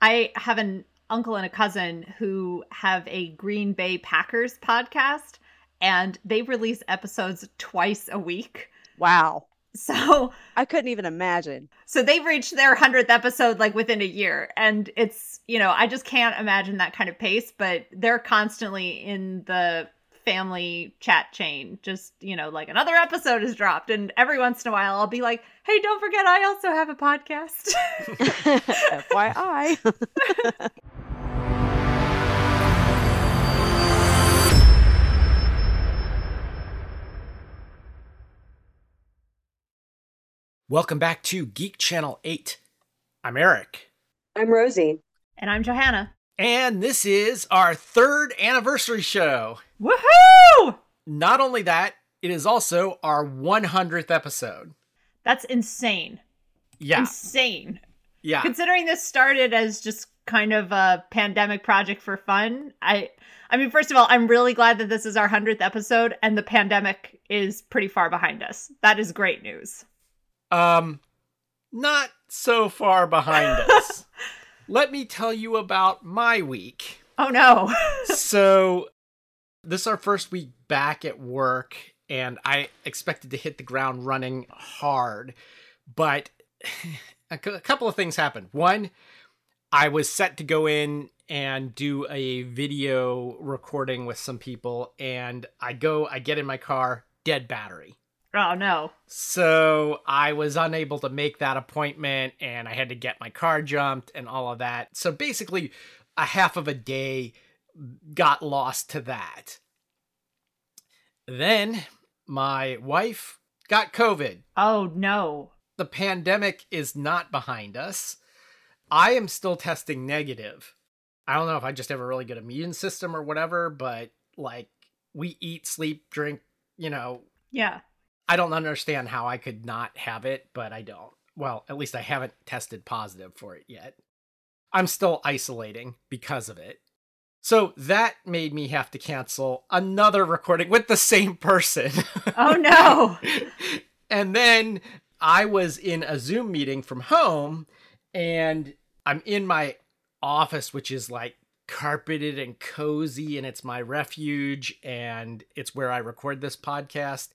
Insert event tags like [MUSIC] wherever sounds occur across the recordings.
I have an uncle and a cousin who have a Green Bay Packers podcast, and they release episodes twice a week. Wow. So I couldn't even imagine. So they've reached their 100th episode like within a year. And it's, you know, I just can't imagine that kind of pace, but they're constantly in the family chat chain. Just, you know, like another episode is dropped. And every once in a while I'll be like, hey, don't forget, I also have a podcast. FYI. [LAUGHS] Welcome back to Geek Channel 8. I'm Eric. I'm Rosie. And I'm Johanna. And this is our third anniversary show. Woohoo! Not only that, it is also our 100th episode. That's insane. Yeah. Insane. Yeah. Considering this started as just kind of a pandemic project for fun, I I mean, first of all, I'm really glad that this is our 100th episode and the pandemic is pretty far behind us. That is great news. Um, not so far behind [LAUGHS] us. Let me tell you about my week. Oh no. [LAUGHS] so, this is our first week back at work, and I expected to hit the ground running hard. But [LAUGHS] a couple of things happened. One, I was set to go in and do a video recording with some people, and I go, I get in my car, dead battery. Oh no. So I was unable to make that appointment and I had to get my car jumped and all of that. So basically, a half of a day got lost to that. Then my wife got COVID. Oh no. The pandemic is not behind us. I am still testing negative. I don't know if I just have a really good immune system or whatever, but like we eat, sleep, drink, you know. Yeah I don't understand how I could not have it, but I don't. Well, at least I haven't tested positive for it yet. I'm still isolating because of it. So that made me have to cancel another recording with the same person. Oh [LAUGHS] no. and then I was in a Zoom meeting from home and I'm in my office, which is like carpeted and cozy, and it's my refuge, and it's where I record this podcast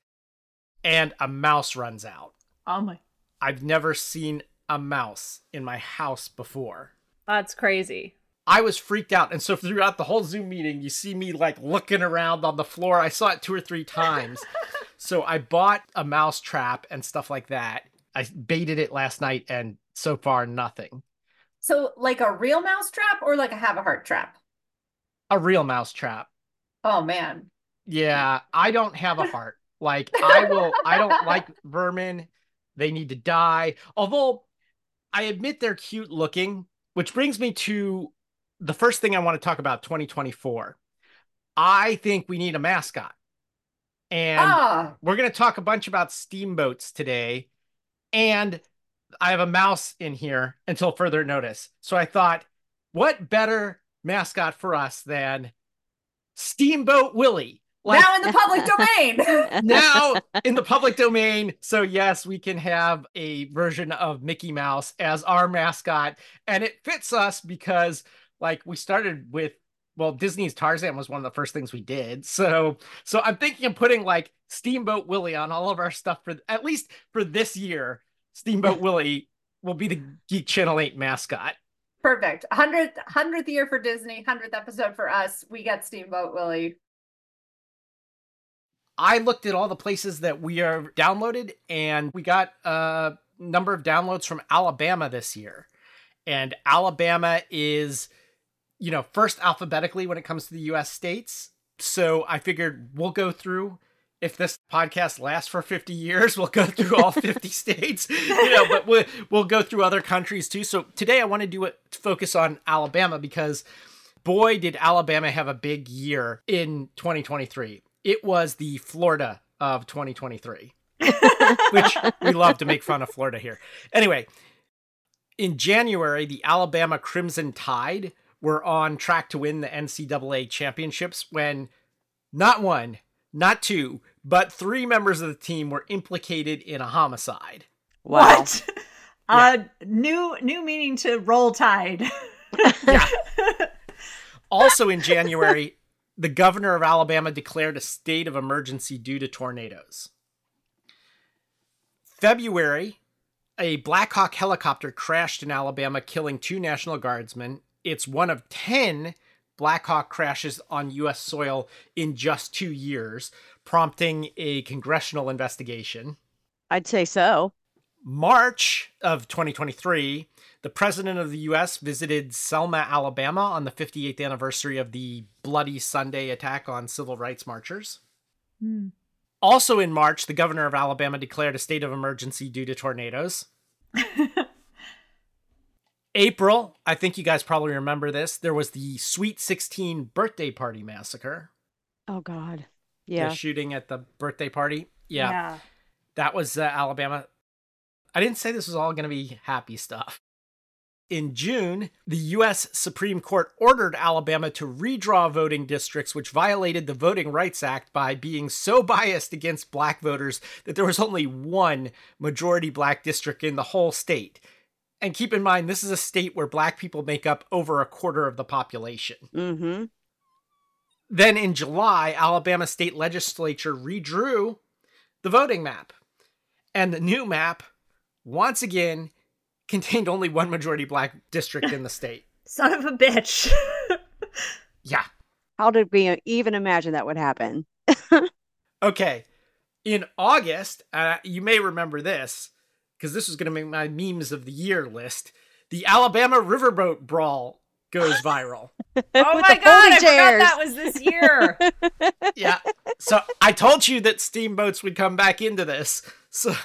and a mouse runs out. Oh my. I've never seen a mouse in my house before. That's crazy. I was freaked out. And so [LAUGHS] throughout the whole Zoom meeting, you see me like looking around on the floor. I saw it two or three times. [LAUGHS] so I bought a mouse trap and stuff like that. I baited it last night and so far nothing. So like a real mouse trap or like a have a heart trap? A real mouse trap. Oh man. Yeah, I don't have a [LAUGHS] heart. Like I will I don't [LAUGHS] like vermin. They need to die. Although I admit they're cute looking, which brings me to the first thing I want to talk about 2024. I think we need a mascot. And ah. we're going to talk a bunch about steamboats today. And I have a mouse in here until further notice. So I thought, what better mascot for us than Steamboat Willie? Like, now in the [LAUGHS] public domain. [LAUGHS] now in the public domain. So, yes, we can have a version of Mickey Mouse as our mascot. And it fits us because, like, we started with, well, Disney's Tarzan was one of the first things we did. So, so I'm thinking of putting like Steamboat Willie on all of our stuff for at least for this year. Steamboat [LAUGHS] Willie will be the Geek Channel 8 mascot. Perfect. 100th, 100th year for Disney, 100th episode for us. We got Steamboat Willie. I looked at all the places that we are downloaded, and we got a number of downloads from Alabama this year. And Alabama is, you know, first alphabetically when it comes to the US states. So I figured we'll go through if this podcast lasts for 50 years, [LAUGHS] we'll go through all 50 [LAUGHS] states, you know, but we'll, we'll go through other countries too. So today I want to do it, focus on Alabama because boy, did Alabama have a big year in 2023 it was the Florida of 2023, [LAUGHS] which we love to make fun of Florida here. Anyway, in January, the Alabama Crimson Tide were on track to win the NCAA championships when not one, not two, but three members of the team were implicated in a homicide. Wow. What? Yeah. [LAUGHS] Uh, new new meaning to roll tide. [LAUGHS] Yeah. Also in January, the governor of Alabama declared a state of emergency due to tornadoes. February, a Black Hawk helicopter crashed in Alabama, killing two National Guardsmen. It's one of 10 Black Hawk crashes on U.S. soil in just two years, prompting a congressional investigation. I'd say so. March of 2023, the president of the U.S. visited Selma, Alabama on the 58th anniversary of the Bloody Sunday attack on civil rights marchers. Hmm. Also in March, the governor of Alabama declared a state of emergency due to tornadoes. [LAUGHS] April, I think you guys probably remember this. There was the Sweet 16 birthday party massacre. Oh God. The Yeah. shooting at the birthday party. Yeah, that was uh, Alabama. I didn't say this was all going to be happy stuff. In June, the U.S. Supreme Court ordered Alabama to redraw voting districts, which violated the Voting Rights Act by being so [LAUGHS] biased against black voters that there was only one majority black district in the whole state. And keep in mind, this is a state where black people make up over a quarter of the population. Mm-hmm. Then in July, Alabama state legislature redrew the voting map. And the new map, once again, contained only one majority black district in the state. [LAUGHS] Son of a bitch. [LAUGHS] Yeah. How did we even imagine that would happen? [LAUGHS] Okay. In August, uh, you may remember this because this was going to make my memes of the year list. The Alabama riverboat brawl goes viral. oh With my the god, I folding forgot that was this year. yeah. So I told you that steamboats would come back into this. So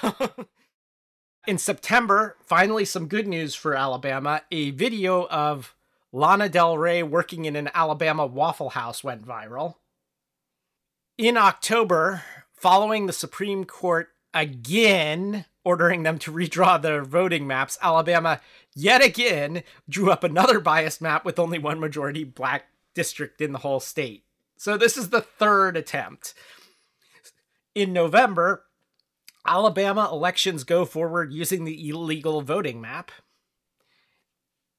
in September, finally some good news for Alabama. A video of Lana Del Rey working in an Alabama Waffle House went viral. In October, following the Supreme Court again ordering them to redraw their voting maps, Alabama yet again drew up another biased map with only one majority black district in the whole state. So this is the third attempt. In November, Alabama elections go forward using the illegal voting map.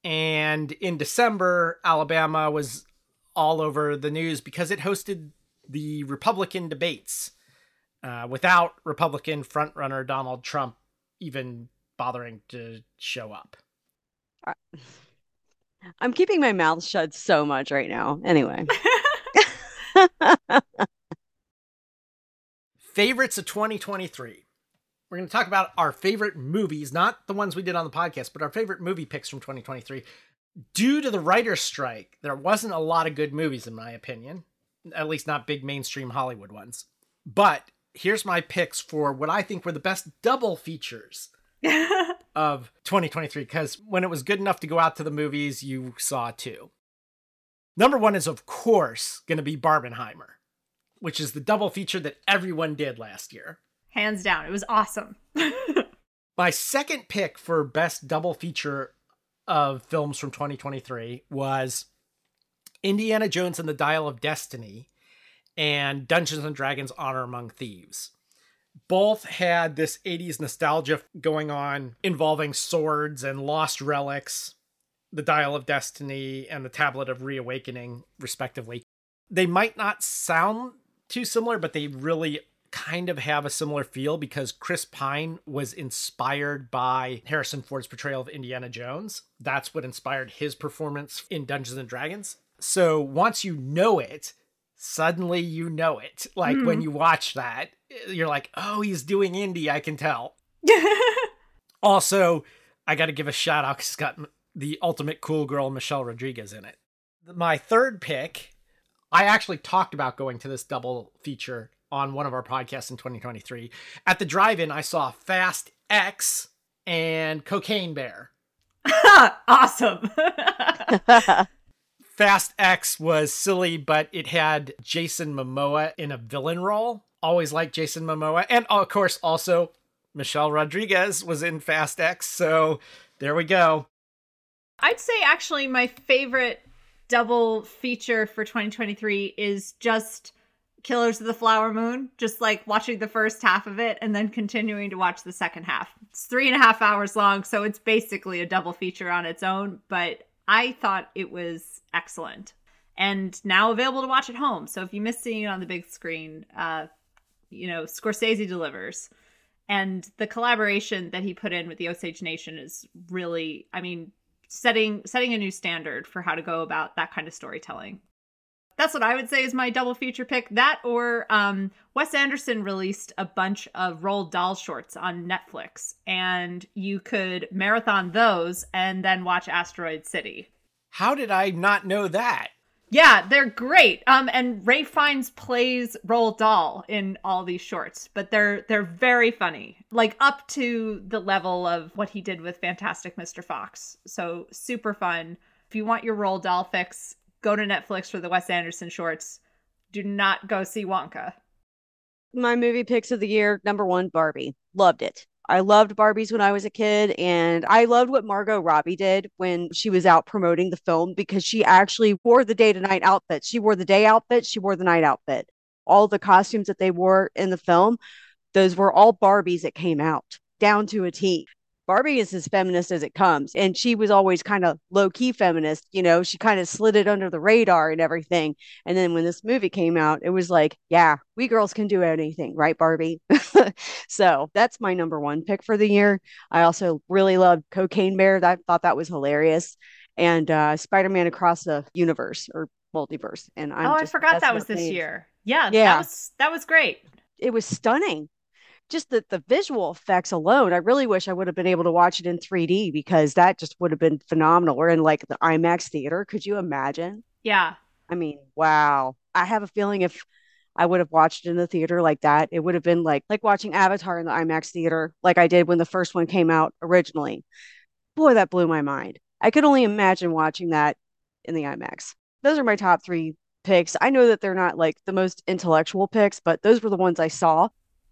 And in December, Alabama was all over the news because it hosted the Republican debates uh, without Republican frontrunner Donald Trump even bothering to show up. [LAUGHS] I'm keeping my mouth shut so much right now. Anyway. [LAUGHS] [LAUGHS] Favorites of 2023. We're going to talk about our favorite movies, not the ones we did on the podcast, but our favorite movie picks from 2023. Due to the writer's strike, there wasn't a lot of good movies, in my opinion, at least not big mainstream Hollywood ones. But here's my picks for what I think were the best double features [LAUGHS] of 2023 because when it was good enough to go out to the movies, you saw two. Number one is, of course, going to be Barbenheimer, which is the double feature that everyone did last year. Hands down, it was awesome. [LAUGHS] My second pick for best double feature of films from 2023 was Indiana Jones and the Dial of Destiny and Dungeons and Dragons Honor Among Thieves. Both had this 80s nostalgia going on involving swords and lost relics, the Dial of Destiny and the Tablet of Reawakening, respectively. They might not sound too similar, but they really kind of have a similar feel because Chris Pine was inspired by Harrison Ford's portrayal of Indiana Jones. That's what inspired his performance in Dungeons and Dragons. So once you know it, suddenly you know it. Like when hmm. you watch that, you're like, oh, he's doing Indy, I can tell. [LAUGHS] Also, I got to give a shout out because it's got the ultimate cool girl, Michelle Rodriguez, in it. My third pick, I actually talked about going to this double feature on one of our podcasts in 2023. At the drive in, I saw Fast X and Cocaine Bear. [LAUGHS] awesome. [LAUGHS] Fast X was silly, but it had Jason Momoa in a villain role. Always liked Jason Momoa. And of course, also Michelle Rodriguez was in Fast X. So there we go. I'd say actually my favorite double feature for 2023 is just Killers of the Flower Moon. Just like watching the first half of it and then continuing to watch the second half. It's three and a half hours long, so it's basically a double feature on its own, but I thought it was excellent and now available to watch at home. So if you miss seeing it on the big screen, uh, you know, Scorsese delivers. And the collaboration that he put in with the Osage Nation is really, I mean, setting setting a new standard for how to go about that kind of storytelling. That's what I would say is my double feature pick. That or um, Wes Anderson released a bunch of Roald Dahl shorts on Netflix, and you could marathon those and then watch Asteroid City. How did I not know that? Yeah, they're great. Um, and Ralph Fiennes plays Roald Dahl in all these shorts, but they're they're very funny, like up to the level of what he did with Fantastic Mr. Fox. So super fun. If you want your Roald Dahl fix, go to Netflix for the Wes Anderson shorts. Do not go see Wonka. My movie picks of the year number one, Barbie. Loved it. I loved Barbies when I was a kid, and I loved what Margot Robbie did when she was out promoting the film because she actually wore the day to night outfit. She wore the day outfit, she wore the night outfit. All the costumes that they wore in the film, those were all Barbies that came out down to a T. Barbie is as feminist as it comes. And she was always kind of low key feminist. You know, she kind of slid it under the radar and everything. And then when this movie came out, it was like, yeah, we girls can do anything, right, Barbie? [LAUGHS] so that's my number one pick for the year. I also really loved Cocaine Bear. I thought that was hilarious. And uh, Spider Man Across the Universe or multiverse. And I'm oh, just, I forgot that was this names. year. Yeah, yeah, that was that was great. It was stunning just the, the visual effects alone, I really wish I would have been able to watch it in 3D because that just would have been phenomenal. Or in like the IMAX theater. Could you imagine? Yeah. I mean, wow. I have a feeling if I would have watched it in the theater like that, it would have been like like watching Avatar in the IMAX theater, like I did when the first one came out originally. Boy, that blew my mind. I could only imagine watching that in the IMAX. Those are my top three picks. I know that they're not like the most intellectual picks, but those were the ones I saw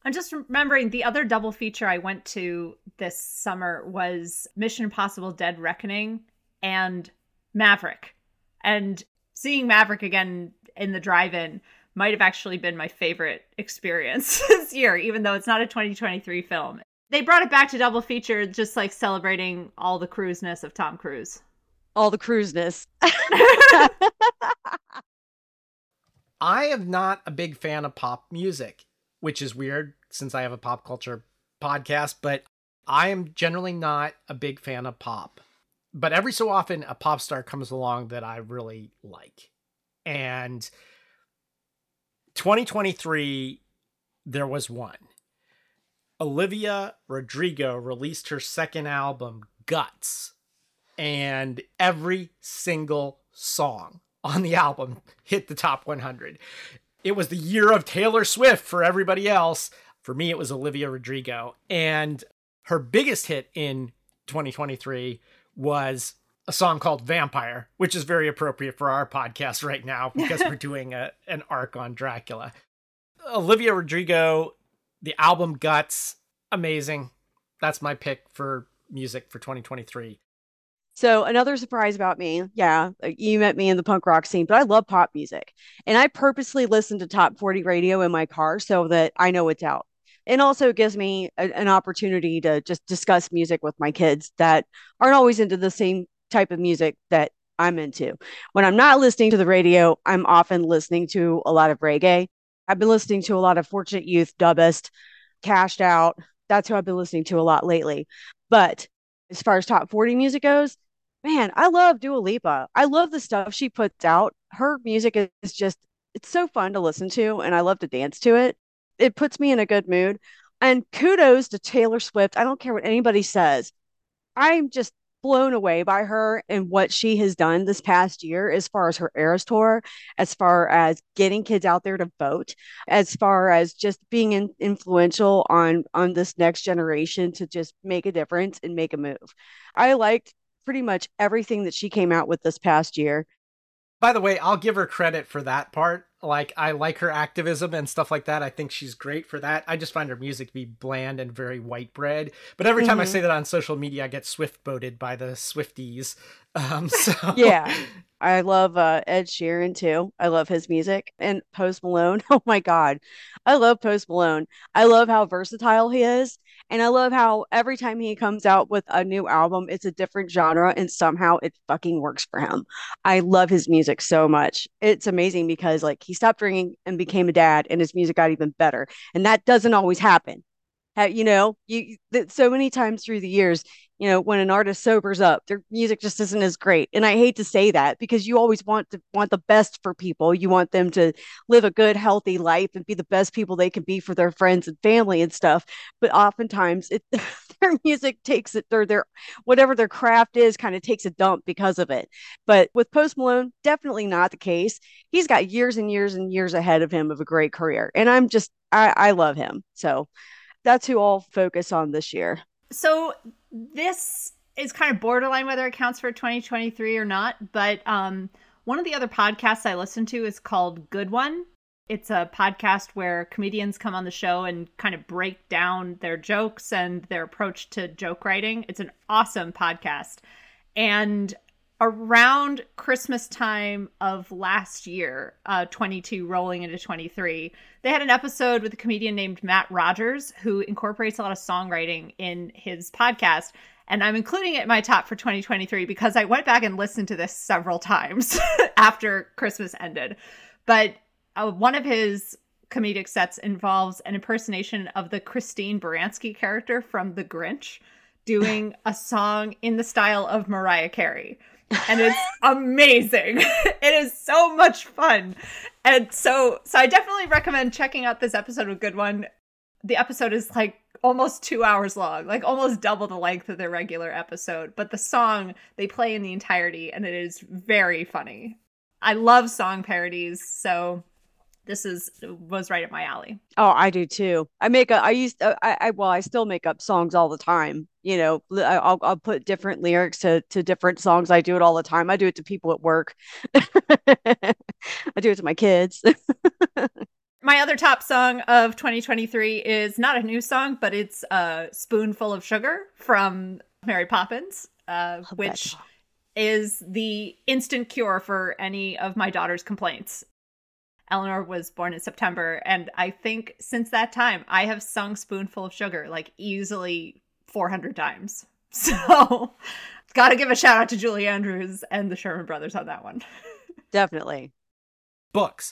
I'm just remembering the other double feature I went to this summer was Mission Impossible Dead Reckoning and Maverick. And seeing Maverick again in the drive in might have actually been my favorite experience [LAUGHS] this year, even though it's not a 2023 film. They brought it back to double feature, just like celebrating all the cruiseness of Tom Cruise. All the cruiseness. [LAUGHS] I am not a big fan of pop music, which is weird since I have a pop culture podcast, but I am generally not a big fan of pop. But every so often, a pop star comes along that I really like. And 2023, there was one. Olivia Rodrigo released her second album, Guts, and every single song on the [LAUGHS] album hit the top 100. It was the year of Taylor Swift for everybody else. For me, it was Olivia Rodrigo. And her biggest hit in 2023 was a song called Vampire, which is very appropriate for our podcast right now [LAUGHS] because we're doing a, an arc on Dracula. Olivia Rodrigo, the album Guts, amazing. That's my pick for music for 2023. So another surprise about me, yeah, you met me in the punk rock scene, but I love pop music. And I purposely listen to top 40 radio in my car so that I know it's out and also gives me a, an opportunity to just discuss music with my kids that aren't always into the same type of music that I'm into. When I'm not listening to the radio, I'm often listening to a lot of reggae. I've been listening to a lot of Fortunate Youth, Dubbest, Cashed Out. That's who I've been listening to a lot lately. But as far as top 40 music goes, man, I love Dua Lipa. I love the stuff she puts out. Her music is just, it's so fun to listen to, and I love to dance to it it puts me in a good mood. And kudos to Taylor Swift. I don't care what anybody says. I'm just blown away by her and what she has done this past year as far as her Eras tour, as far as getting kids out there to vote, as far as just being in, influential on on this next generation to just make a difference and make a move. I liked pretty much everything that she came out with this past year. By the way, I'll give her credit for that part like I like her activism and stuff like that. I think she's great for that. I just find her music to be bland and very white bread. But every time mm-hmm. I say that on social media, I get swift boated by the Swifties. [LAUGHS] Um, so [LAUGHS] yeah, I love uh, Ed Sheeran too. I love his music and Post Malone. [LAUGHS] Oh my god, I love Post Malone. I love how versatile he is, And I love how every time he comes out with a new album, it's a different genre and somehow it fucking works for him. I love his music so much. It's amazing because like he stopped drinking and became a dad and his music got even better. And that doesn't always happen. You know, you so many times through the years, you know, when an artist sobers up, their music just isn't as great. And I hate to say that because you always want to want the best for people. You want them to live a good, healthy life and be the best people they can be for their friends and family and stuff. But oftentimes it [LAUGHS] their music takes it or their whatever their craft is kind of takes a dump because of it. But with Post Malone, definitely not the case. He's got years and years and years ahead of him of a great career. And I'm just I, I love him. So that's who I'll focus on this year. So this is kind of borderline whether it counts for 2023 or not, but um, one of the other podcasts I listen to is called Good One. It's a podcast where comedians come on the show and kind of break down their jokes and their approach to joke writing. It's an awesome podcast. And around Christmas time of last year, uh, 22 rolling into 23, they had an episode with a comedian named Matt Rogers who incorporates a lot of songwriting in his podcast. And I'm including it in my top for 2023 because I went back and listened to this several times [LAUGHS] after Christmas ended. But uh, one of his comedic sets involves an impersonation of the Christine Baranski character from The Grinch doing [LAUGHS] a song in the style of Mariah Carey and it's amazing. [LAUGHS] it is so much fun. And so so I definitely recommend checking out this episode of Good One. The episode is like almost 2 hours long, like almost double the length of the regular episode, but the song they play in the entirety and it is very funny. I love song parodies, so this is was right at my alley. Oh, I do too. I make a. I used. Uh, I, I well, I still make up songs all the time. You know, I'll I'll put different lyrics to to different songs. I do it all the time. I do it to people at work. [LAUGHS] I do it to my kids. [LAUGHS] my other top song of 2023 is not a new song, but it's a spoonful of sugar from Mary Poppins, uh, which is the instant cure for any of my daughter's complaints. Eleanor was born in September, and I think since that time I have sung Spoonful of Sugar like easily 400 times. [LAUGHS] So, got to give a shout out to Julie Andrews and the Sherman Brothers on that one. [LAUGHS] Definitely. Books.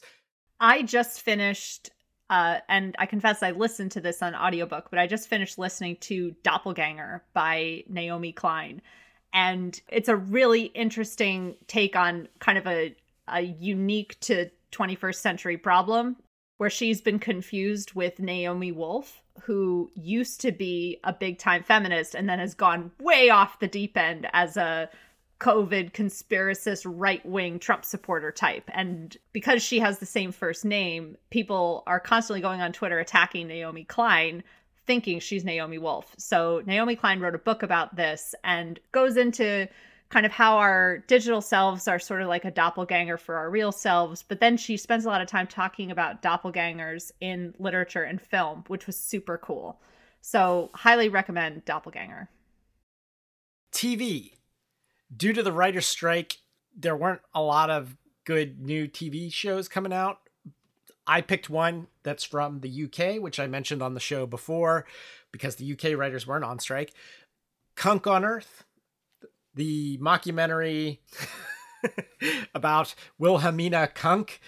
I just finished uh, and I confess I listened to this on audiobook, but I just finished listening to Doppelganger by Naomi Klein. And it's a really interesting take on kind of a, a unique to 21st century problem where she's been confused with Naomi Wolf, who used to be a big time feminist and then has gone way off the deep end as a COVID conspiracist right wing Trump supporter type. And because she has the same first name, people are constantly going on Twitter attacking Naomi Klein, thinking she's Naomi Wolf. So Naomi Klein wrote a book about this and goes into kind of how our digital selves are sort of like a doppelganger for our real selves. But then she spends a lot of time talking about doppelgangers in literature and film, which was super cool. So, highly recommend Doppelganger. TV. Due to the writer's strike, there weren't a lot of good new TV shows coming out. I picked one that's from the UK, which I mentioned on the show before because the UK writers weren't on strike. Cunk on Earth the mockumentary [LAUGHS] about Wilhelmina Cunk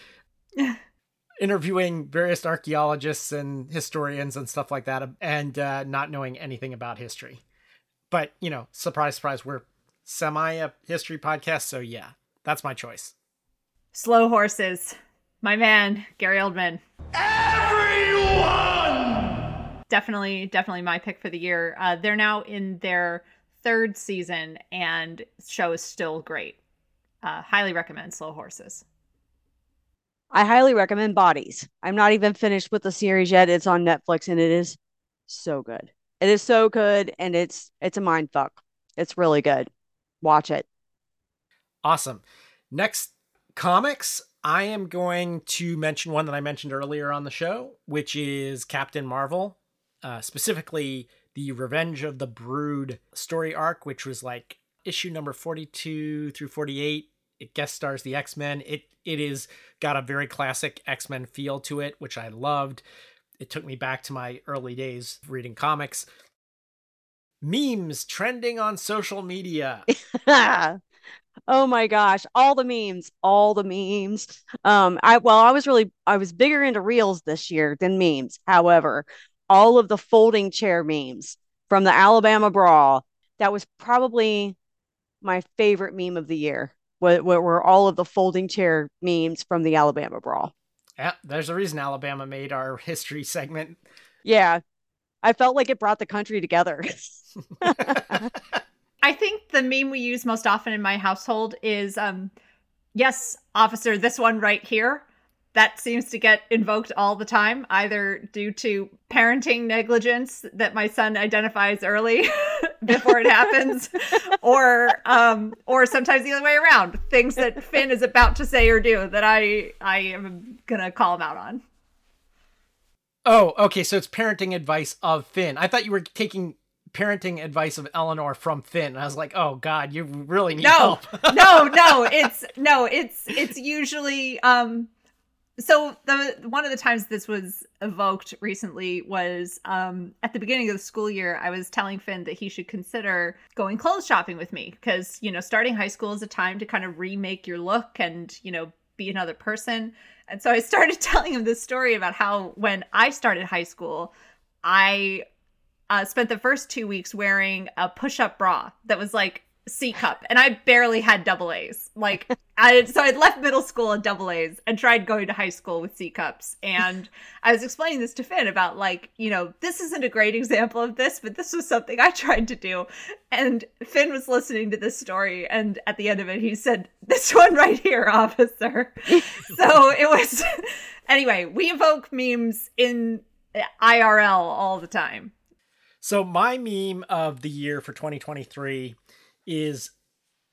[LAUGHS] interviewing various archaeologists and historians and stuff like that and uh, not knowing anything about history. But, you know, surprise, surprise, we're semi a history podcast. So, yeah, that's my choice. Slow Horses. My man, Gary Oldman. Everyone! Definitely, definitely my pick for the year. Uh, they're now in their third season, and show is still great. Uh, highly recommend Slow Horses. I highly recommend Bodies. I'm not even finished with the series yet. It's on Netflix and it is so good. It is so good and it's it's a mind fuck. It's really good. Watch it. Awesome. Next comics, I am going to mention one that I mentioned earlier on the show, which is Captain Marvel, uh, specifically the Revenge of the Brood story arc, which was like issue number 42 through 48. It guest stars the X-Men. It it is got a very classic X-Men feel to it, which I loved. It took me back to my early days reading comics. memes trending on social media. [LAUGHS] oh my gosh, all the memes, all the memes. Um, I well, I was really I was bigger into reels this year than memes. However, all of the folding chair memes from the Alabama brawl, that was probably my favorite meme of the year. What were all of the folding chair memes from the Alabama brawl. Yeah, there's a reason Alabama made our history segment. Yeah. I felt like it brought the country together. [LAUGHS] I think the meme we use most often in my household is um yes, officer, this one right here. That seems to get invoked all the time, either due to parenting negligence that my son identifies early [LAUGHS] before it happens, [LAUGHS] or um, or sometimes the other way around. Things that Finn is about to say or do that I I am gonna call him out on. Oh, okay. So it's parenting advice of Finn. I thought you were taking parenting advice of Eleanor from Finn. I was like, oh God, you really need no, help. no, no. [LAUGHS] It's no, it's it's usually um so the one of the times this was evoked recently was um, at the beginning of the school year i was telling finn that he should consider going clothes shopping with me because you know starting high school is a time to kind of remake your look and you know be another person. And so i started [LAUGHS] telling him this story about how when i started high school i uh, spent the first two weeks wearing a push-up bra that was like C cup, and I barely had double A's. Like, I so I'd left middle school at double A's and tried going to high school with C cups. And I was explaining this to Finn about like, you know, this isn't a great example of this, but this was something I tried to do. And Finn was listening to this story, and at the end of it, he said, "This one right here, officer." so it was. [LAUGHS] anyway, we evoke memes in IRL all the time. So my meme of the year for 2023 is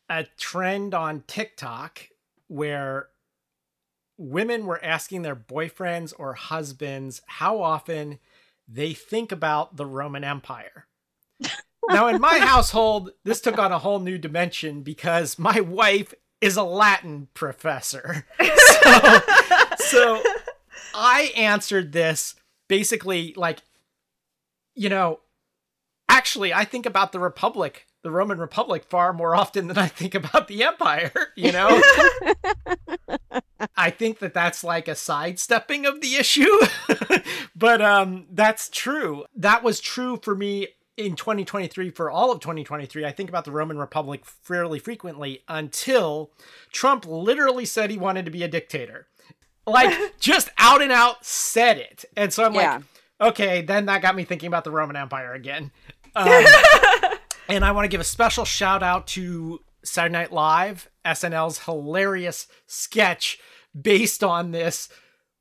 a trend on TikTok where women were asking their boyfriends or husbands how often they think about the Roman Empire. [LAUGHS] now, in my household, this took on a whole new dimension because my wife is a Latin professor. [LAUGHS] So, so I answered this basically like, you know, actually, I think about the Republic the Roman Republic far more often than I think about the Empire, [LAUGHS] you know? I think that that's like a sidestepping of the issue. [LAUGHS] but um that's true. That was true for me in 2023 for all of 2023. I think about the Roman Republic fairly frequently until Trump literally said he wanted to be a dictator. Like [LAUGHS] just out and out said it. And so I'm yeah. like okay, then that got me thinking about the Roman Empire again. Um, and I want to give a special shout out to Saturday Night Live, SNL's hilarious sketch based on this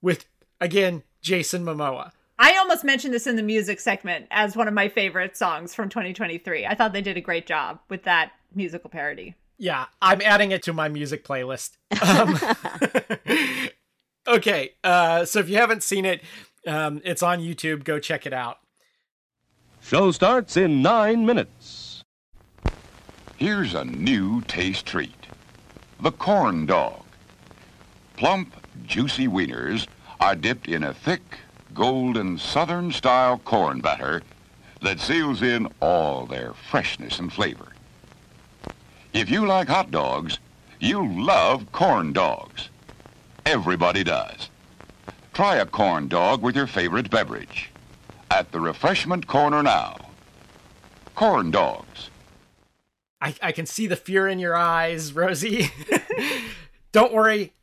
with, again, Jason Momoa. I almost mentioned this in the music segment as one of my favorite songs from 2023. I thought they did a great job with that musical parody. Yeah, I'm adding it to my music playlist. Um, [LAUGHS] okay, uh, so if you haven't seen it, um, it's on YouTube. Go check it out. Show starts in nine minutes. Here's a new taste treat. The corn dog. Plump, juicy wieners are dipped in a thick, golden southern-style corn batter that seals in all their freshness and flavor. If you like hot dogs, you'll love corn dogs. Everybody does. Try a corn dog with your favorite beverage. At the refreshment corner now. Corn dogs. I, I can see the fear in your eyes, Rosie. [LAUGHS] Don't worry.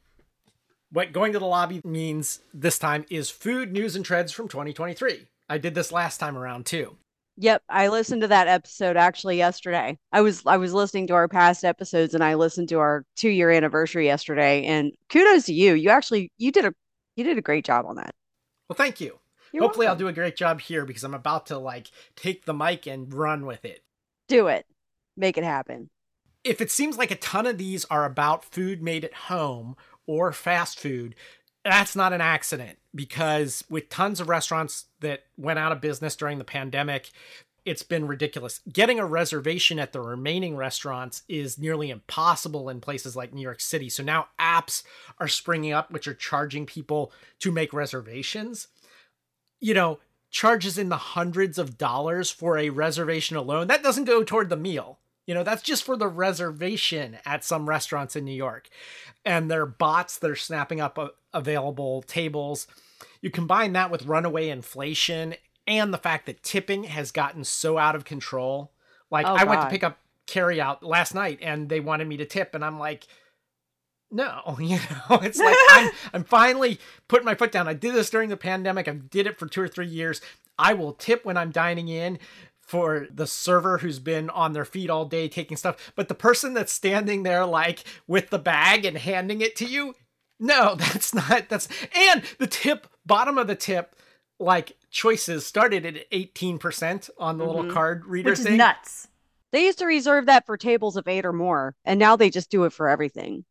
What going to the lobby means this time is food news and trends from 2023. I did this last time around too. Yep, I listened to that episode actually yesterday. I was I was listening to our past episodes and I listened to our 2-year anniversary yesterday and kudos to you. You actually you did a you did a great job on that. Well, thank you. You're Hopefully welcome. I'll do a great job here because I'm about to like take the mic and run with it. Do it make it happen. If it seems like a ton of these are about food made at home or fast food, that's not an accident because with tons of restaurants that went out of business during the pandemic, it's been ridiculous. Getting a reservation at the remaining restaurants is nearly impossible in places like New York City. So now apps are springing up which are charging people to make reservations. You know, charges in the hundreds of dollars for a reservation alone. That doesn't go toward the meal. You know, that's just for the reservation at some restaurants in New York. And their bots, they're snapping up uh, available tables. You combine that with runaway inflation and the fact that tipping has gotten so out of control. Like, Oh, I went to pick up carry out last night and they wanted me to tip, and I'm like, no, [LAUGHS] you know, it's like [LAUGHS] I'm I'm finally putting my foot down. I did this during the pandemic. I did it for two or three years. I will tip when I'm dining in for the server who's been on their feet all day taking stuff. But the person that's standing there like with the bag and handing it to you, no, [LAUGHS] that's not that's and the tip, bottom of the tip, like choices started at 18% on the little Mhm. card reader Which is thing. nuts. They used to reserve that for tables of eight or more, and now they just do it for everything.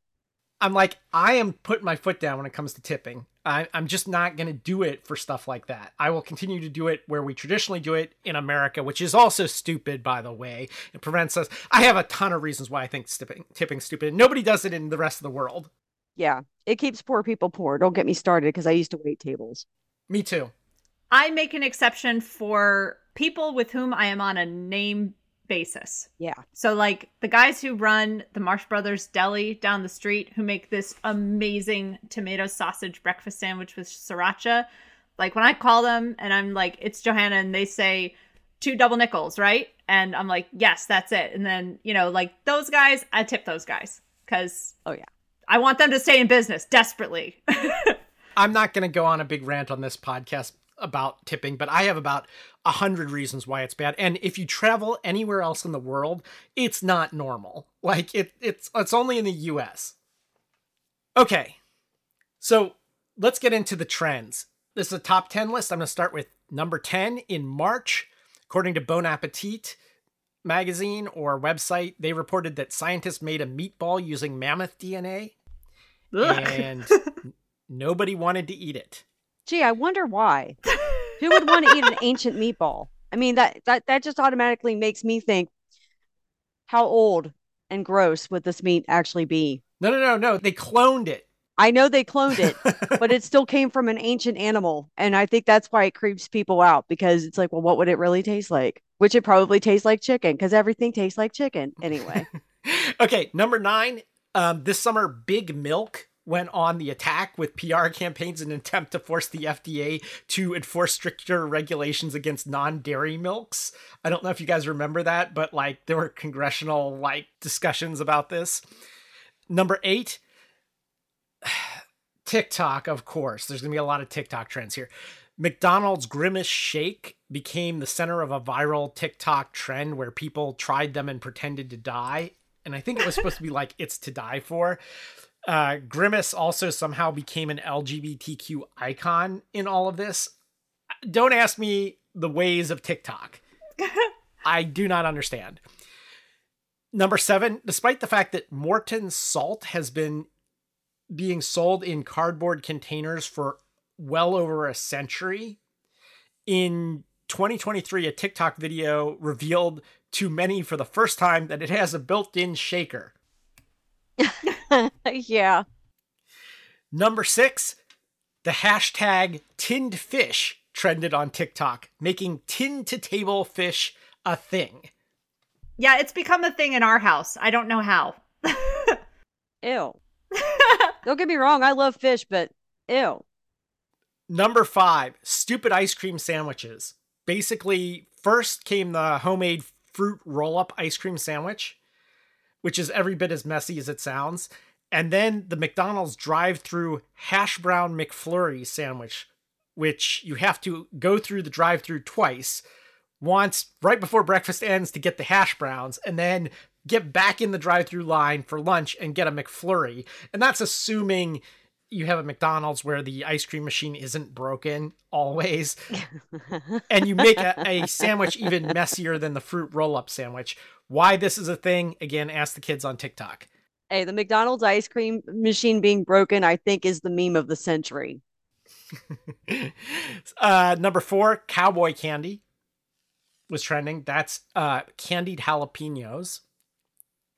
I'm like, I am putting my foot down when it comes to tipping. I, I'm just not going to do it for stuff like that. I will continue to do it where we traditionally do it in America, which is also stupid, by the way. It prevents us. I have a ton of reasons why I think tipping tipping's stupid. Nobody does it in the rest of the world. Yeah, it keeps poor people poor. Don't get me started because I used to wait tables. Me too. I make an exception for people with whom I am on a name basis. Yeah. So, like the guys who run the Marsh Brothers Deli down the street, who make this amazing tomato sausage breakfast sandwich with sriracha. Like when I call them and I'm like, "It's Johanna," and they say two double nickels, right? And I'm like, "Yes, that's it." And then you know, like those guys, I tip those guys because Oh, yeah. I want them to stay in business desperately. [LAUGHS] I'm not going to go on a big rant on this podcast about tipping, but I have about a hundred reasons why it's bad. And if you travel anywhere else in the world, it's not normal. Like it, it's it's only in the U.S. Okay, so let's get into the trends. This is a top ten list. I'm going to start with number ten in March, according to Bon Appetit magazine or website. They reported that scientists made a meatball using mammoth DNA, and [LAUGHS] nobody wanted to eat it. Gee, I wonder why. Who would want to eat an ancient meatball? I mean, that that that just automatically makes me think, how old and gross would this meat actually be? No, no, no, no. They cloned it. I know they cloned it, [LAUGHS] but it still came from an ancient animal, and I think that's why it creeps people out because it's like, well, what would it really taste like? Which it probably tastes like chicken because everything tastes like chicken anyway. [LAUGHS] okay, number nine. Um, this summer, Big Milk went on the attack with PR campaigns in an attempt to force the FDA to enforce stricter regulations against non-dairy milks. I don't know if you guys remember that, but like there were congressional like discussions about this. Number eight, [SIGHS] TikTok, of course. There's going to be a lot of TikTok trends here. McDonald's Grimace Shake became the center of a viral TikTok trend where people tried them and pretended to die. And I think it was supposed to be like it's to die for. Uh, Grimace also somehow became an LGBTQ icon in all of this. Don't ask me the ways of TikTok. [LAUGHS] I do not understand. Number seven, despite the fact that Morton salt has been being sold in cardboard containers for well over a century, in 2023, a TikTok video revealed to many for the first time that it has a built in shaker. [LAUGHS] [LAUGHS] yeah. Number six, the hashtag tinned fish trended on TikTok, making tin to table fish a thing. yeah, it's become a thing in our house. I don't know how. [LAUGHS] Ew. [LAUGHS] Don't get me wrong, I love fish, but ew. Number five, stupid ice cream sandwiches. Basically, first came the homemade fruit roll up ice cream sandwich, which is every bit as messy as it sounds. And then the McDonald's drive through hash brown McFlurry sandwich, which you have to go through the drive through twice. Once right before breakfast ends to get the hash browns, and then get back in the drive through line for lunch and get a McFlurry. And that's assuming you have a McDonald's where the ice cream machine isn't broken always, [LAUGHS] and you make a, a sandwich even messier than the fruit roll up sandwich. Why this is a thing, again, ask the kids on TikTok. Hey, the McDonald's ice cream machine being broken, I think, is the meme of the century. [LAUGHS] uh, number four, cowboy candy was trending. That's uh, candied jalapenos.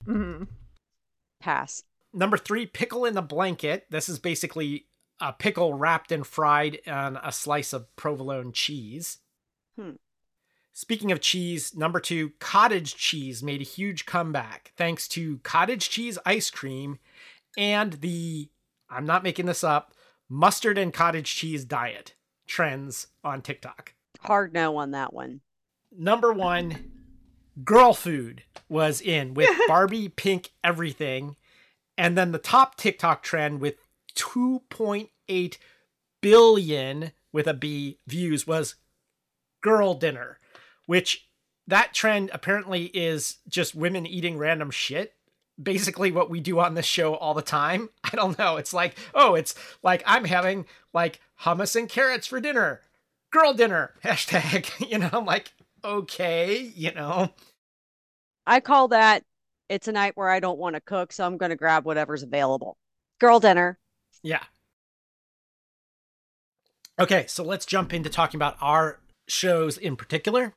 Mhm. Pass. Number three, pickle in the blanket. This is basically a pickle wrapped and fried on a slice of provolone cheese. Hmm. Speaking of cheese, number two, cottage cheese made a huge comeback thanks to cottage cheese ice cream and the, I'm not making this up, mustard and cottage cheese diet trends on TikTok. Hard no on that one. Number one, girl food was in with [LAUGHS] Barbie pink everything. And then the top TikTok trend with 2.8 billion with a B views was girl dinner, which that trend apparently is just women eating random shit. Basically, what we do on this show all the time. [LAUGHS] I don't know. It's like, oh, it's like I'm having like hummus and carrots for dinner. Girl dinner. [LAUGHS] Hashtag. [LAUGHS] You know, I'm like, okay, you know. I call that it's a night where I don't want to cook, so I'm going to grab whatever's available. Girl dinner. Yeah. Okay, so let's jump into talking about our shows in particular.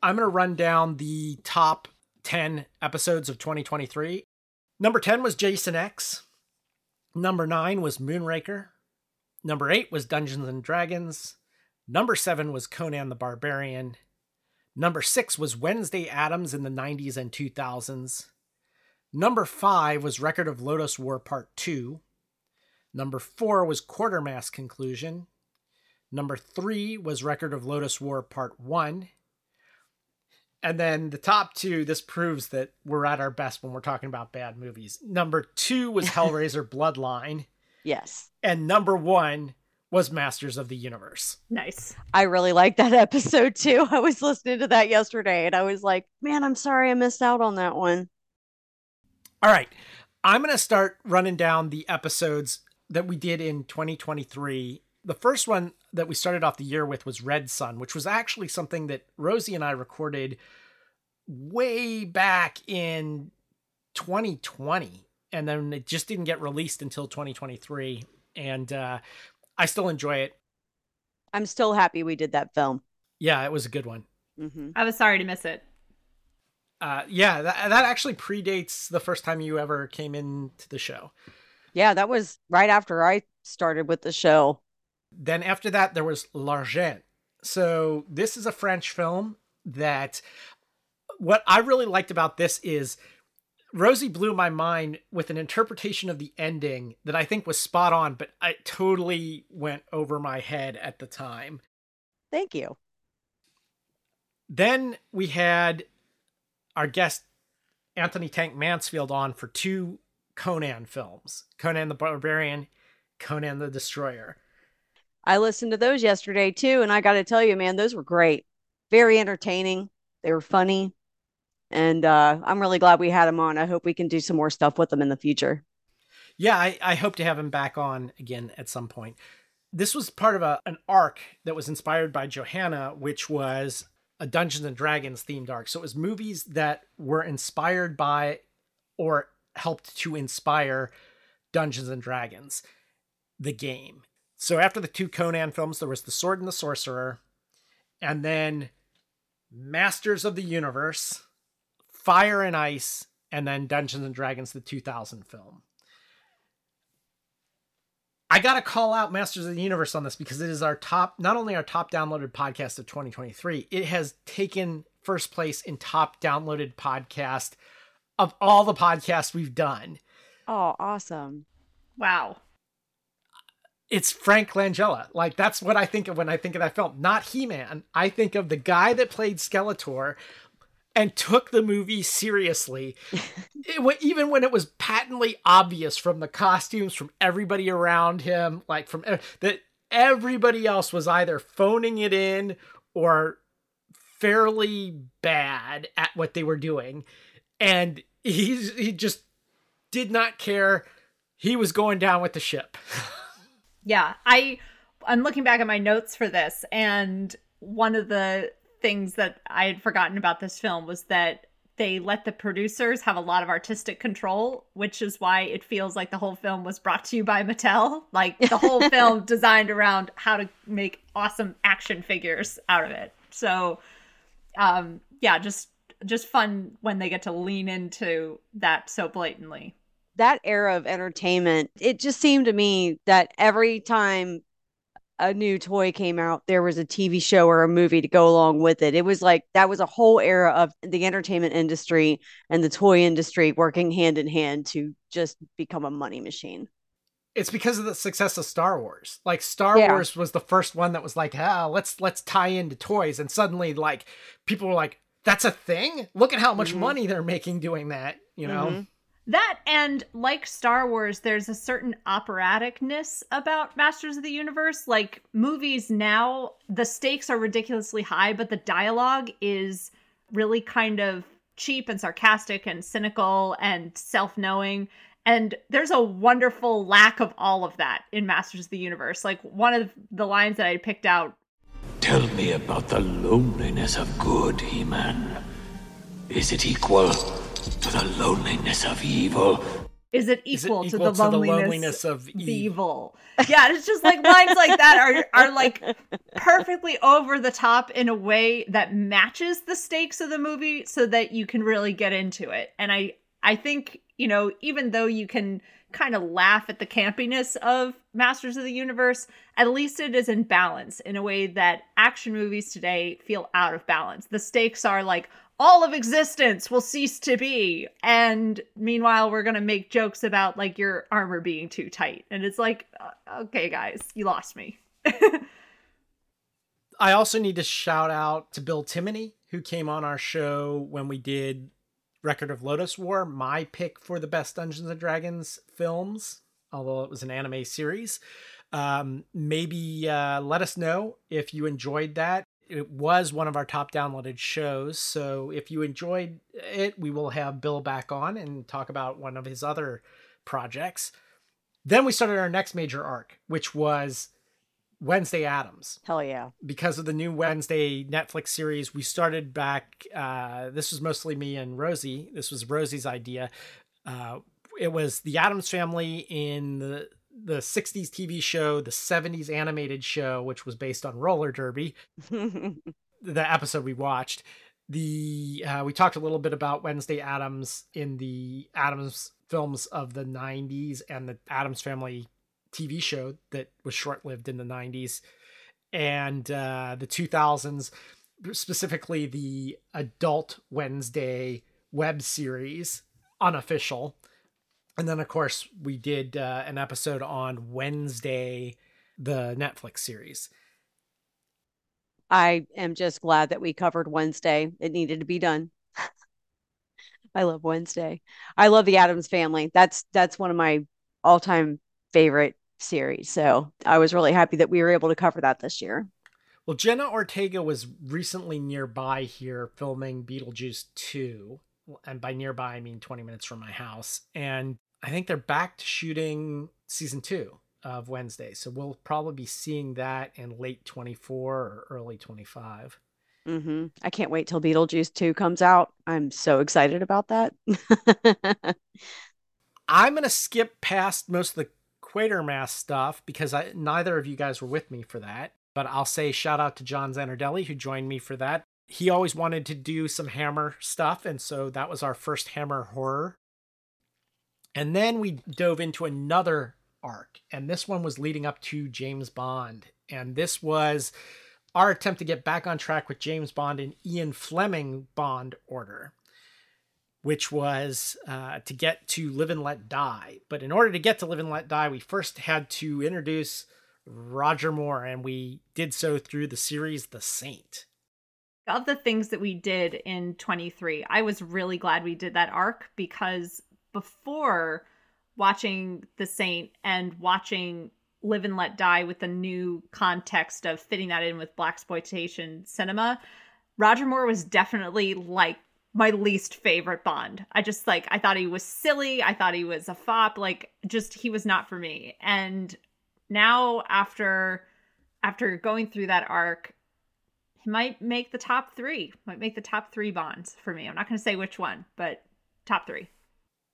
I'm going to run down the top 10 episodes of 2023. Number 10 was Jason X. Number 9 was Moonraker. Number 8 was Dungeons and Dragons. Number 7 was Conan the Barbarian. Number 6 was Wednesday Addams in the 90s and 2000s. Number 5 was Record of Lodoss War Part 2. Number 4 was Quatermass Conclusion. Number three was Record of Lodoss War Part One. And then the top two, this proves that we're at our best when we're talking about bad movies. Number two was [LAUGHS] Hellraiser Bloodline. Yes. And number one was Masters of the Universe. Nice. I really like that [LAUGHS] episode too. I was listening to that yesterday and I was like, man, I'm sorry I missed out on that one. All right. I'm going to start running down the episodes that we did in 2023 the first one that we started off the year with was Red Sun, which was actually something that Rosie and I recorded way back in 2020. And then it just didn't get released until 2023. And uh, I still enjoy it. I'm still happy we did that film. Yeah, it was a good one. Mm-hmm. I was sorry to miss it. Uh, yeah, that, that actually predates the first time you ever came into the show. Yeah, that was right after I started with the show. Then after that, there was L'Argent. So this is a French film that what I really liked about this is Rosie blew my mind with an interpretation of the ending that I think was spot on, but I totally went over my head at the time. Thank you. Then we had our guest Anthony Tank Mansfield on for two Conan films Conan the Barbarian, Conan the Destroyer. I listened to those yesterday too, and I got to tell you, man, those were great. Very entertaining. They were funny, and uh, I'm really glad we had him on. I hope we can do some more stuff with them in the future. Yeah, I, I hope to have him back on again at some point. This was part of a, an arc that was inspired by Johanna, which was a Dungeons and Dragons themed arc. So it was movies that were inspired by or helped to inspire Dungeons and Dragons, the game. So after the two Conan films, there was The Sword and the Sorcerer, and then Masters of the Universe, Fire and Ice, and then Dungeons and Dragons, the 2000 film. I got to call out Masters of the Universe on this because it is our top, not only our top downloaded podcast of 2023, it has taken first place in top downloaded podcast of all the podcasts we've done. Oh, awesome. Wow it's Frank Langella. Like that's what I think of when I think of that film. Not He-Man. I think of the guy that played Skeletor and took the movie seriously. [LAUGHS] it, even when it was patently obvious from the costumes, from everybody around him, like from that everybody else was either phoning it in or fairly bad at what they were doing. And he's he just did not care. He was going down with the ship. [LAUGHS] Yeah, I I'm looking back at my notes for this and one of the things that I had forgotten about this film was that they let the producers have a lot of artistic control, which is why it feels like the whole film was brought to you by Mattel. Like the whole [LAUGHS] film designed around how to make awesome action figures out of it. So um yeah, just just fun when they get to lean into that so blatantly that era of entertainment, it just seemed to me that every time a new toy came out, there was a TV show or a movie to go along with it. It was like that was a whole era of the entertainment industry and the toy industry working hand in hand to just become a money machine. It's because of the success of Star Wars. Like Star Yeah. Wars was the first one that was like, ah, let's let's tie into toys, and suddenly like people were like, that's a thing. Look at how much Mhm. money they're making doing that. You know. Mhm. That and like Star Wars, there's a certain operaticness about Masters of the Universe. Like movies now, the stakes are ridiculously high, but the dialogue is really kind of cheap and sarcastic and cynical and self knowing. And there's a wonderful lack of all of that in Masters of the Universe. Like one of the lines that I picked out Tell me about the loneliness of good, He Man. Is it equal to the loneliness of evil? is it Is it equal, to, equal the loneliness loneliness of the evil. Yeah, it's just like lines like that are are like [LAUGHS] perfectly over the top in a way that matches the stakes of the movie so that you can really get into it. And I I think, you know, even though you can kind of laugh at the campiness of Masters of the Universe, at least it is in balance in a way that action movies today feel out of balance. The stakes are like all of existence will cease to be. And meanwhile, we're going to make jokes about like your armor being too tight. And it's like, uh, okay, guys, you lost me. [LAUGHS] I also need to shout out to Bill Timoney, who came on our show when we did Record of Lodoss War, my pick for the best Dungeons and Dragons films, although it was an anime series. Um, maybe uh, let us know if you enjoyed that. It was one of our top downloaded shows. So if you enjoyed it, we will have Bill back on and talk about one of his other projects. Then we started our next major arc, which was Wednesday Addams Hell yeah. because of the new Wednesday Netflix series, we started back. Uh, this was mostly me and Rosie. This was Rosie's idea. Uh, it was the Addams Family in the the 60s TV show, the 70s animated show, which was based on roller derby. [LAUGHS] The episode we watched. The uh, we talked a little bit about Wednesday Addams in the Addams films of the 90s and the Addams Family TV show that was short lived in the 90s and uh, the 2000s, specifically the Adult Wednesday web series, unofficial. And then, of course, we did uh, an episode on Wednesday, the Netflix series. I am just glad that we covered Wednesday. It needed to be done. [LAUGHS] I love Wednesday. I love the Addams family. That's that's one of my all-time favorite series. So I was really happy that we were able to cover that this year. Well, Jenna Ortega was recently nearby here filming Beetlejuice 2. And by nearby, I mean 20 minutes from my house. And I think they're back to shooting season two of Wednesday. So we'll probably be seeing that in late 24 or early 25. hmm I can't wait till Beetlejuice 2 comes out. I'm so excited about that. [LAUGHS] I'm going to skip past most of the Quatermass stuff because I, neither of you guys were with me for that. But I'll say shout out to John Zanardelli who joined me for that. He always wanted to do some Hammer stuff, and so that was our first Hammer horror. And then we dove into another arc, and this one was leading up to James Bond. And this was our attempt to get back on track with James Bond and Ian Fleming Bond order which was uh, to get to Live and Let Die. But in order to get to Live and Let Die, we first had to introduce Roger Moore, and we did so through the series The Saint. of the things that we did in 23 i was really glad we did that arc because before watching the saint and watching live and let die with the new context of fitting that in with blaxploitation cinema roger moore was definitely like my least favorite bond i just like i thought he was silly i thought he was a fop like just he was not for me and now after after going through that arc he might make the top three. Might make the top three bonds for me. I'm not going to say which one, but top three.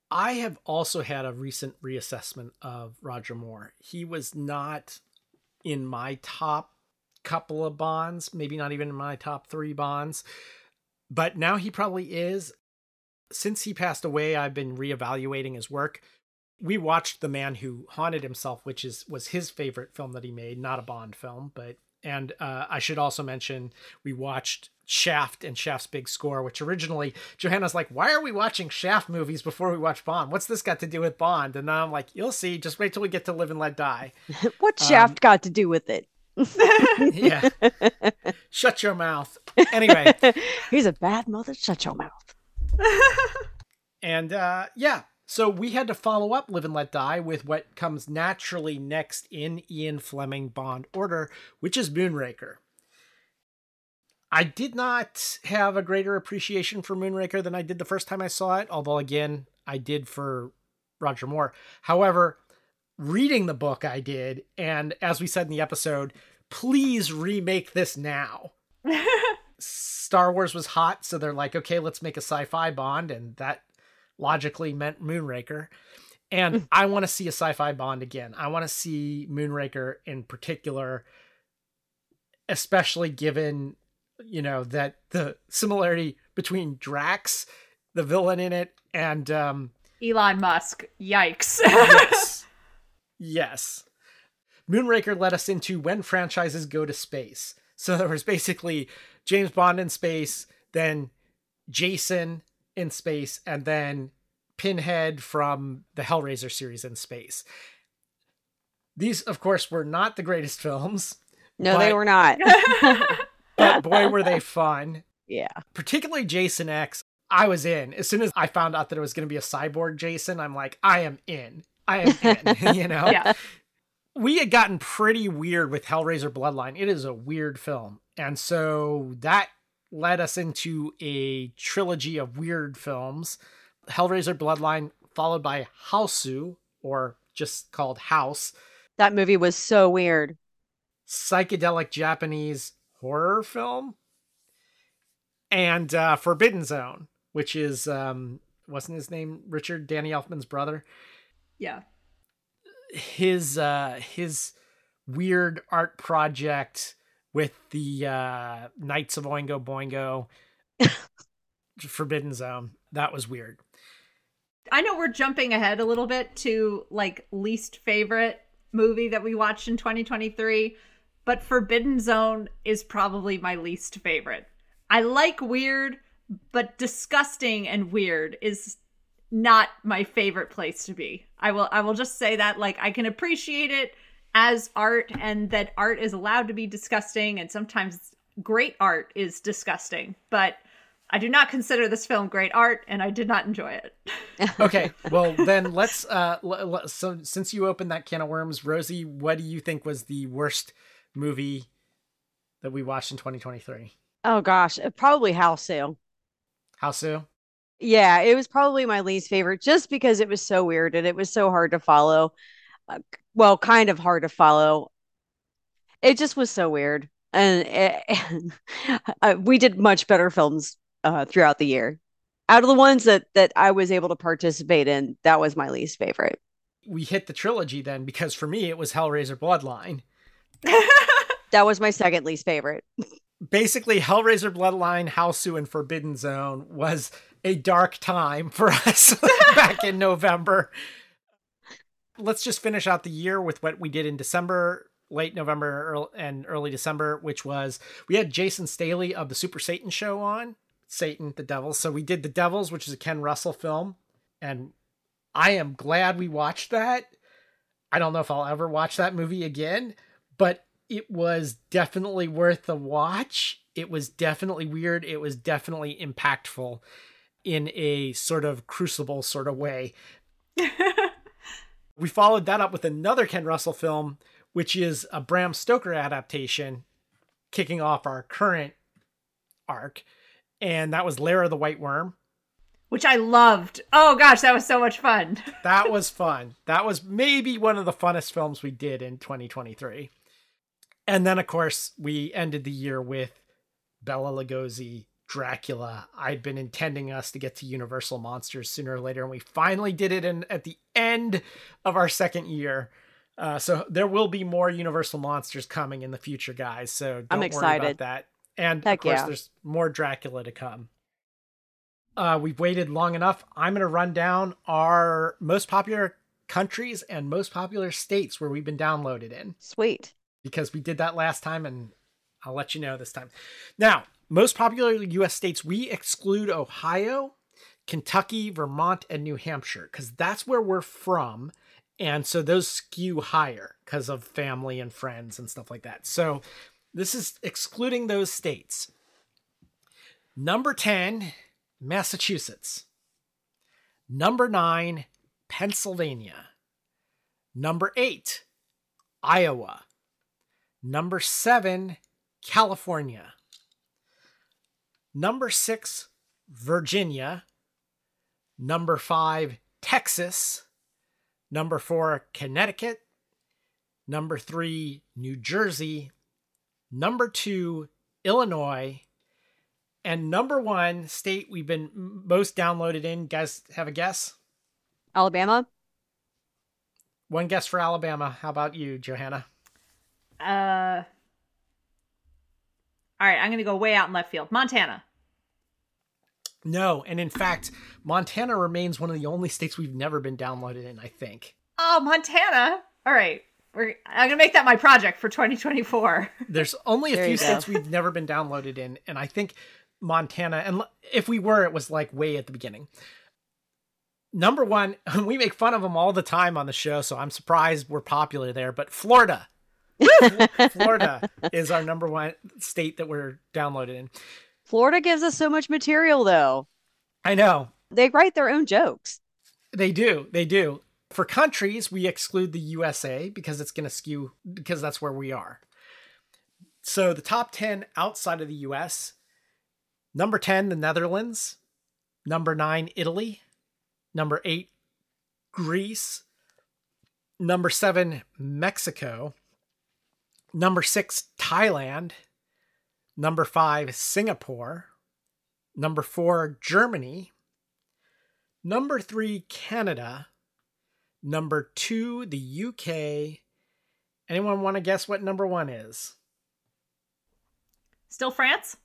I have also had a recent reassessment of Roger Moore. He was not in my top couple of bonds, maybe not even in my top three bonds, but now he probably is. Since he passed away, I've been reevaluating his work. we watched The Man Who Haunted Himself, which is was his favorite film that he made, not a Bond film, but and uh, I should also mention we watched Shaft and Shaft's Big Score, which originally Johanna's like, "Why are we watching Shaft movies before we watch Bond? What's this got to do with Bond?" And then I'm like, "You'll see. Just wait till we get to Live and Let Die." [LAUGHS] what Shaft um, got to do with it? Yeah. Shut your mouth. Anyway, [LAUGHS] he's a bad mother. Shut your mouth. [LAUGHS] and uh, yeah, so we had to follow up Live and Let Die with what comes naturally next in Ian Fleming Bond order, which is Moonraker. I did not have a greater appreciation for Moonraker than I did the first time I saw it, although again, I did for Roger Moore. However, reading the book I did, and as we said in the episode, please remake this now. [LAUGHS] Star Wars was hot, so they're like, okay, let's make a sci-fi Bond, and that logically meant Moonraker. And mm. I want to see a sci-fi Bond again. I want to see Moonraker in particular, especially given you know that the similarity between Drax, the villain in it, and um, Elon Musk. Yikes! yes, [LAUGHS] yes. Moonraker led us into when franchises go to space. So there was basically James Bond in space, then Jason in space, and then Pinhead from the Hellraiser series in space. These, of course, were not the greatest [LAUGHS] films. No, but, they were not. [LAUGHS] but boy, were they fun. Yeah. Particularly Jason X. I was in. As soon as I found out that it was going to be a cyborg Jason, I'm like, I am in. I am in, [LAUGHS] you know? Yeah we had gotten pretty weird with Hellraiser Bloodline. It is a weird film. And so that led us into a trilogy of weird films Hellraiser Bloodline, followed by Hausu, or just called House. That movie was so weird. Psychedelic Japanese horror film. And uh, Forbidden Zone, which is, um, wasn't his name Richard Danny Elfman's brother? Yeah his uh his weird art project with the uh Knights of Oingo Boingo [LAUGHS] Forbidden Zone. That was weird. I know we're jumping ahead a little bit to like least favorite movie that we watched in 2023, but Forbidden Zone is probably my least favorite. I like weird, but disgusting and weird is not my favorite place to be. I will I will just say that like I can appreciate it as art and that art is allowed to be disgusting and sometimes great art is disgusting, but I do not consider this film great art and I did not enjoy it. [LAUGHS] okay, well then let's uh l- l- so since you opened that can of worms, Rosie, what do you think was the worst movie that we watched in 2023? Oh gosh, uh, probably Hausu. Hausu? Yeah, it was probably my least favorite just because it was so weird and it was so hard to follow. Uh, well, kind of hard to follow. It just was so weird. And it, [LAUGHS] uh, we did much better films uh, throughout the year. Out of the ones that that I was able to participate in, that was my least favorite. We hit the trilogy then because for me it was Hellraiser Bloodline. [LAUGHS] that was my second least favorite. Basically, Hellraiser Bloodline, Hausu, and Forbidden Zone was a dark time for us [LAUGHS] back in November. Let's just finish out the year with what we did in December, late November and early December, which was we had Jason Staley of the Super Satan show on, Satan, the Devils. So we did The Devils, which is a Ken Russell film. And I am glad we watched that. I don't know if I'll ever watch that movie again, but it was definitely worth the watch. It was definitely weird. It was definitely impactful in a sort of crucible sort of way. [LAUGHS] we followed that up with another Ken Russell film, which is a Bram Stoker adaptation, kicking off our current arc, and that was Lair of the White Worm. Which I loved. Oh gosh, that was so much fun. [LAUGHS] that was fun. That was maybe one of the funnest films we did in 2023. And then, of course, we ended the year with Bela Lugosi Dracula. I'd been intending us to get to Universal Monsters sooner or later, and we finally did it in, at the end of our second year. Uh, so there will be more Universal Monsters coming in the future, guys. So I'm excited about that. And Heck of course, yeah. there's more Dracula to come. Uh, we've waited long enough. I'm going to run down our most popular countries and most popular states where we've been downloaded in Sweet. because we did that last time and I'll let you know this time. Now, most popular US states, we exclude Ohio, Kentucky, Vermont, and New Hampshire because that's where we're from. And so those skew higher because of family and friends and stuff like that. So this is excluding those states. Number 10, Massachusetts. Number 9, Pennsylvania. Number 8, Iowa. Number 7, California. Number 6, Virginia. Number 5, Texas. Number 4, Connecticut. Number 3, New Jersey. Number 2, Illinois. And number 1 state we've been most downloaded in, guys have a guess? Alabama. One guess for Alabama. How about you, Johanna? Uh. All right, I'm gonna go way out in left field. Montana. No, and in fact, Montana remains one of the only states we've never been downloaded in, I think. Oh, Montana. All right, we're. I'm gonna make that my project for 2024. [LAUGHS] There's only a There few states we've never been downloaded in, and I think Montana, and if we were, it was like way at the beginning. Number one, [LAUGHS] we make fun of them all the time on the show, so I'm surprised we're popular there. But Florida, [LAUGHS] Florida is our number one state that we're downloaded in. Florida gives us so much material, though. I know They write their own jokes. they do, they do. For countries, we exclude the USA because it's going to skew because that's where we are. So the top 10 outside of the US number 10, the Netherlands. Number 9, Italy. Number 8, Greece. Number 7, Mexico. Number 6, Thailand. Number 5, Singapore. Number 4, Germany. Number 3, Canada. Number 2, the UK. Anyone want to guess what number 1 is? Still France.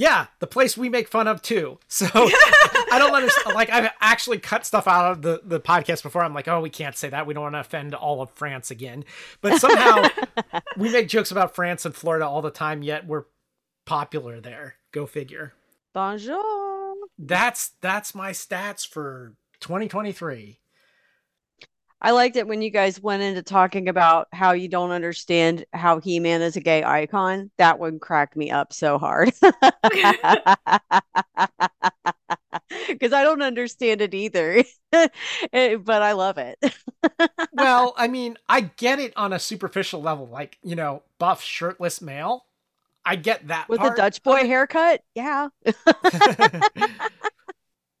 Yeah, the place we make fun of too. [LAUGHS] So [LAUGHS] I don't understand. Like I've actually cut stuff out of the the podcast before. I'm like, oh, we can't say that. We don't want to offend all of France again. But somehow [LAUGHS] we make jokes about France and Florida all the time. Yet we're popular there. Go figure. Bonjour. That's that's my stats for 2023. I liked it when you guys went into talking about how you don't understand how He-Man is a gay icon. That one cracked me up so hard. [LAUGHS] Because I don't understand it either. [LAUGHS] Eh, But I love it. [LAUGHS] Well, I mean, I get it on a superficial level, like you know, buff shirtless male. I get that With a. Dutch boy haircut. Yeah.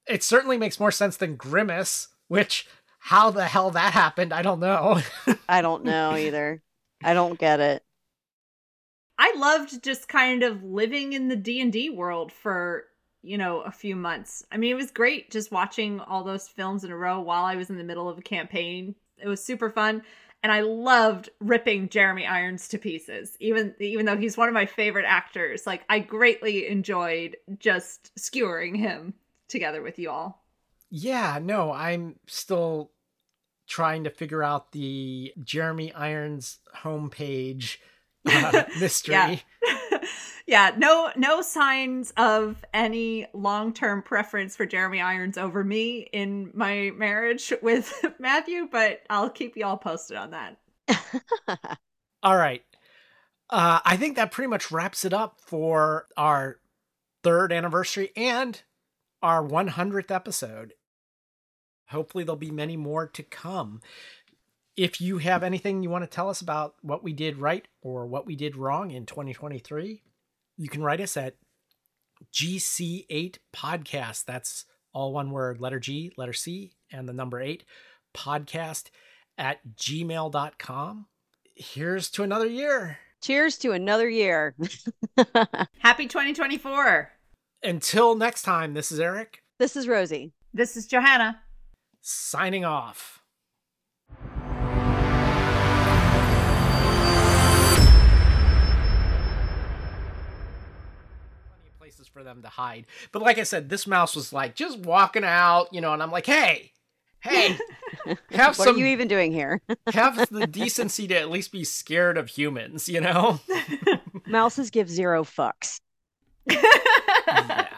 it certainly makes more sense than Grimace, which how the hell that happened, I don't know. I don't know either. I don't get it. I loved just kind of living in the D&D world for, you know, a few months. I mean, it was great just watching all those films in a row while I was in the middle of a campaign. It was super fun, and I loved ripping Jeremy Irons to pieces. Even even though he's one of my favorite actors, like I greatly enjoyed just skewering him together with you all. Yeah, no, I'm still trying to figure out the Jeremy Irons homepage uh, [LAUGHS] mystery. Yeah. [LAUGHS] yeah, no no signs of any long-term preference for Jeremy Irons over me in my marriage [LAUGHS] with Matthew, but I'll keep you all posted on that. All right. Uh, I think that pretty much wraps it up for our third anniversary and our 100th episode. Hopefully, there'll be many more to come. If you have anything you want to tell us about what we did right or what we did wrong in 2023, you can write us at GC8 Podcast. That's all one word, letter G, letter C, and the number eight podcast at gmail.com. Here's to another year. Cheers to another year. [LAUGHS] Happy 2024. Until next time, this is Eric this is Rosie. This is Johanna. Signing off. Places for them to hide. But like I said, this mouse was like just walking out, you know, and I'm like, hey, Hey, [LAUGHS] have what some are you even doing here? [LAUGHS] have the [LAUGHS] decency to at least be scared of humans, you know? Mouses give zero fucks. yeah.